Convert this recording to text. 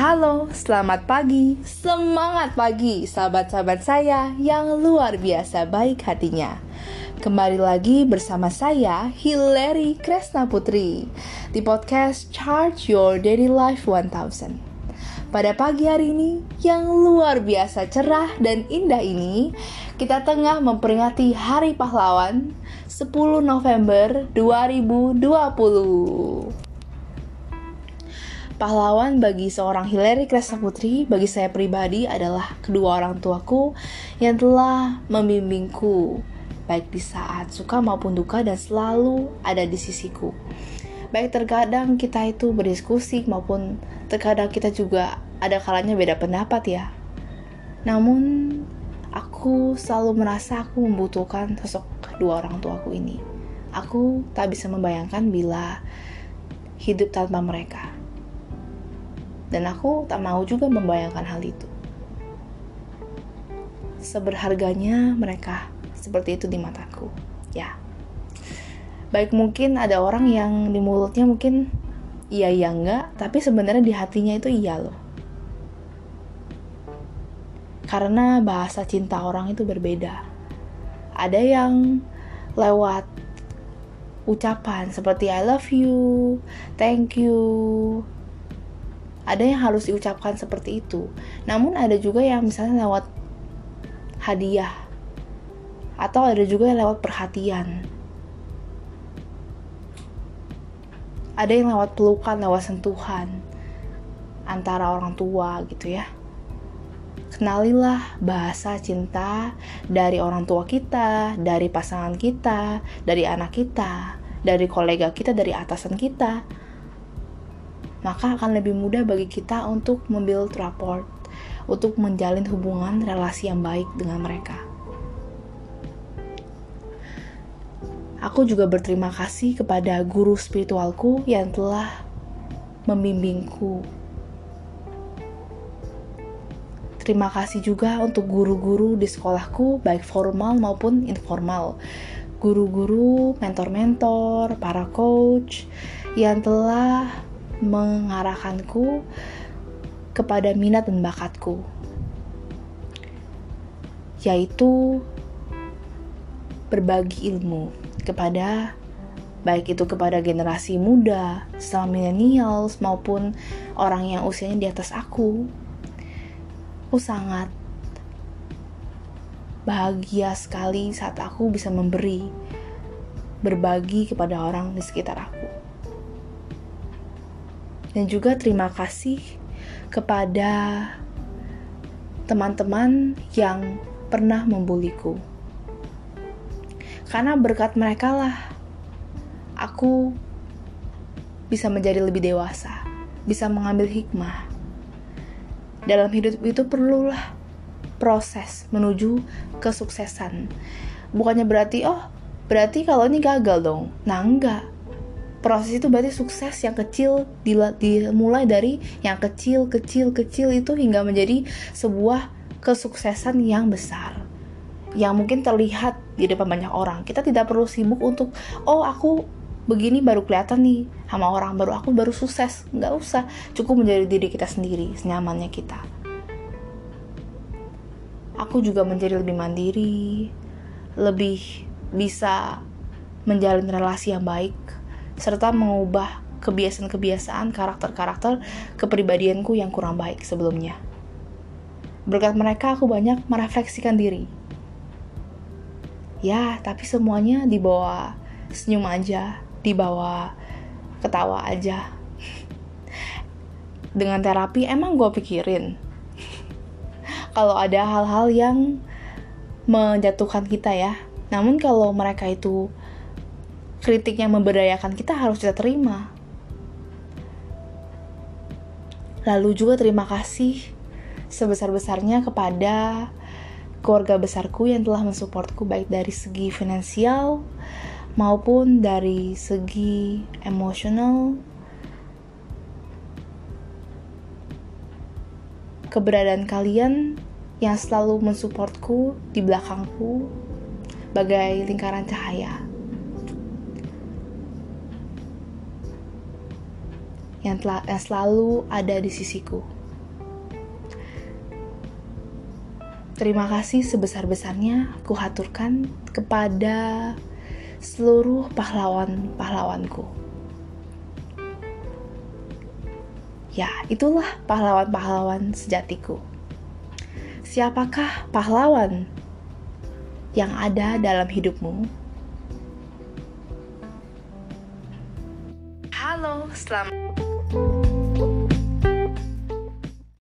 Halo, selamat pagi, semangat pagi sahabat-sahabat saya yang luar biasa baik hatinya. Kembali lagi bersama saya Hilary Kresna Putri di podcast Charge Your Daily Life 1000. Pada pagi hari ini yang luar biasa cerah dan indah ini, kita tengah memperingati Hari Pahlawan 10 November 2020 pahlawan bagi seorang Hillary Kresna Putri bagi saya pribadi adalah kedua orang tuaku yang telah membimbingku baik di saat suka maupun duka dan selalu ada di sisiku. Baik terkadang kita itu berdiskusi maupun terkadang kita juga ada kalanya beda pendapat ya. Namun aku selalu merasa aku membutuhkan sosok kedua orang tuaku ini. Aku tak bisa membayangkan bila hidup tanpa mereka dan aku tak mau juga membayangkan hal itu. Seberharganya mereka seperti itu di mataku. Ya. Baik mungkin ada orang yang di mulutnya mungkin iya iya enggak, tapi sebenarnya di hatinya itu iya loh. Karena bahasa cinta orang itu berbeda. Ada yang lewat ucapan seperti I love you, thank you, ada yang harus diucapkan seperti itu. Namun ada juga yang misalnya lewat hadiah atau ada juga yang lewat perhatian. Ada yang lewat pelukan lewat sentuhan antara orang tua gitu ya. Kenalilah bahasa cinta dari orang tua kita, dari pasangan kita, dari anak kita, dari kolega kita, dari atasan kita maka akan lebih mudah bagi kita untuk membuild rapport, untuk menjalin hubungan relasi yang baik dengan mereka. Aku juga berterima kasih kepada guru spiritualku yang telah membimbingku. Terima kasih juga untuk guru-guru di sekolahku, baik formal maupun informal. Guru-guru, mentor-mentor, para coach yang telah mengarahkanku kepada minat dan bakatku, yaitu berbagi ilmu kepada baik itu kepada generasi muda, sama millennials maupun orang yang usianya di atas aku. Aku sangat bahagia sekali saat aku bisa memberi, berbagi kepada orang di sekitar aku. Dan juga terima kasih kepada teman-teman yang pernah membuliku. Karena berkat mereka lah aku bisa menjadi lebih dewasa, bisa mengambil hikmah. Dalam hidup itu perlulah proses menuju kesuksesan. Bukannya berarti, oh, berarti kalau ini gagal dong. Nah, enggak proses itu berarti sukses yang kecil dimulai dari yang kecil kecil kecil itu hingga menjadi sebuah kesuksesan yang besar. Yang mungkin terlihat di depan banyak orang. Kita tidak perlu sibuk untuk oh aku begini baru kelihatan nih sama orang baru aku baru sukses. Nggak usah. Cukup menjadi diri kita sendiri senyamannya kita. Aku juga menjadi lebih mandiri lebih bisa menjalin relasi yang baik serta mengubah kebiasaan-kebiasaan karakter-karakter kepribadianku yang kurang baik sebelumnya. Berkat mereka aku banyak merefleksikan diri. Ya, tapi semuanya dibawa senyum aja, dibawa ketawa aja. Dengan terapi emang gue pikirin kalau ada hal-hal yang menjatuhkan kita ya. Namun kalau mereka itu kritik yang memberdayakan kita harus kita terima. Lalu juga terima kasih sebesar-besarnya kepada keluarga besarku yang telah mensupportku baik dari segi finansial maupun dari segi emosional. Keberadaan kalian yang selalu mensupportku di belakangku bagai lingkaran cahaya. yang, telah, yang selalu ada di sisiku. Terima kasih sebesar-besarnya aku haturkan kepada seluruh pahlawan-pahlawanku. Ya, itulah pahlawan-pahlawan sejatiku. Siapakah pahlawan yang ada dalam hidupmu? Halo, selamat Bye.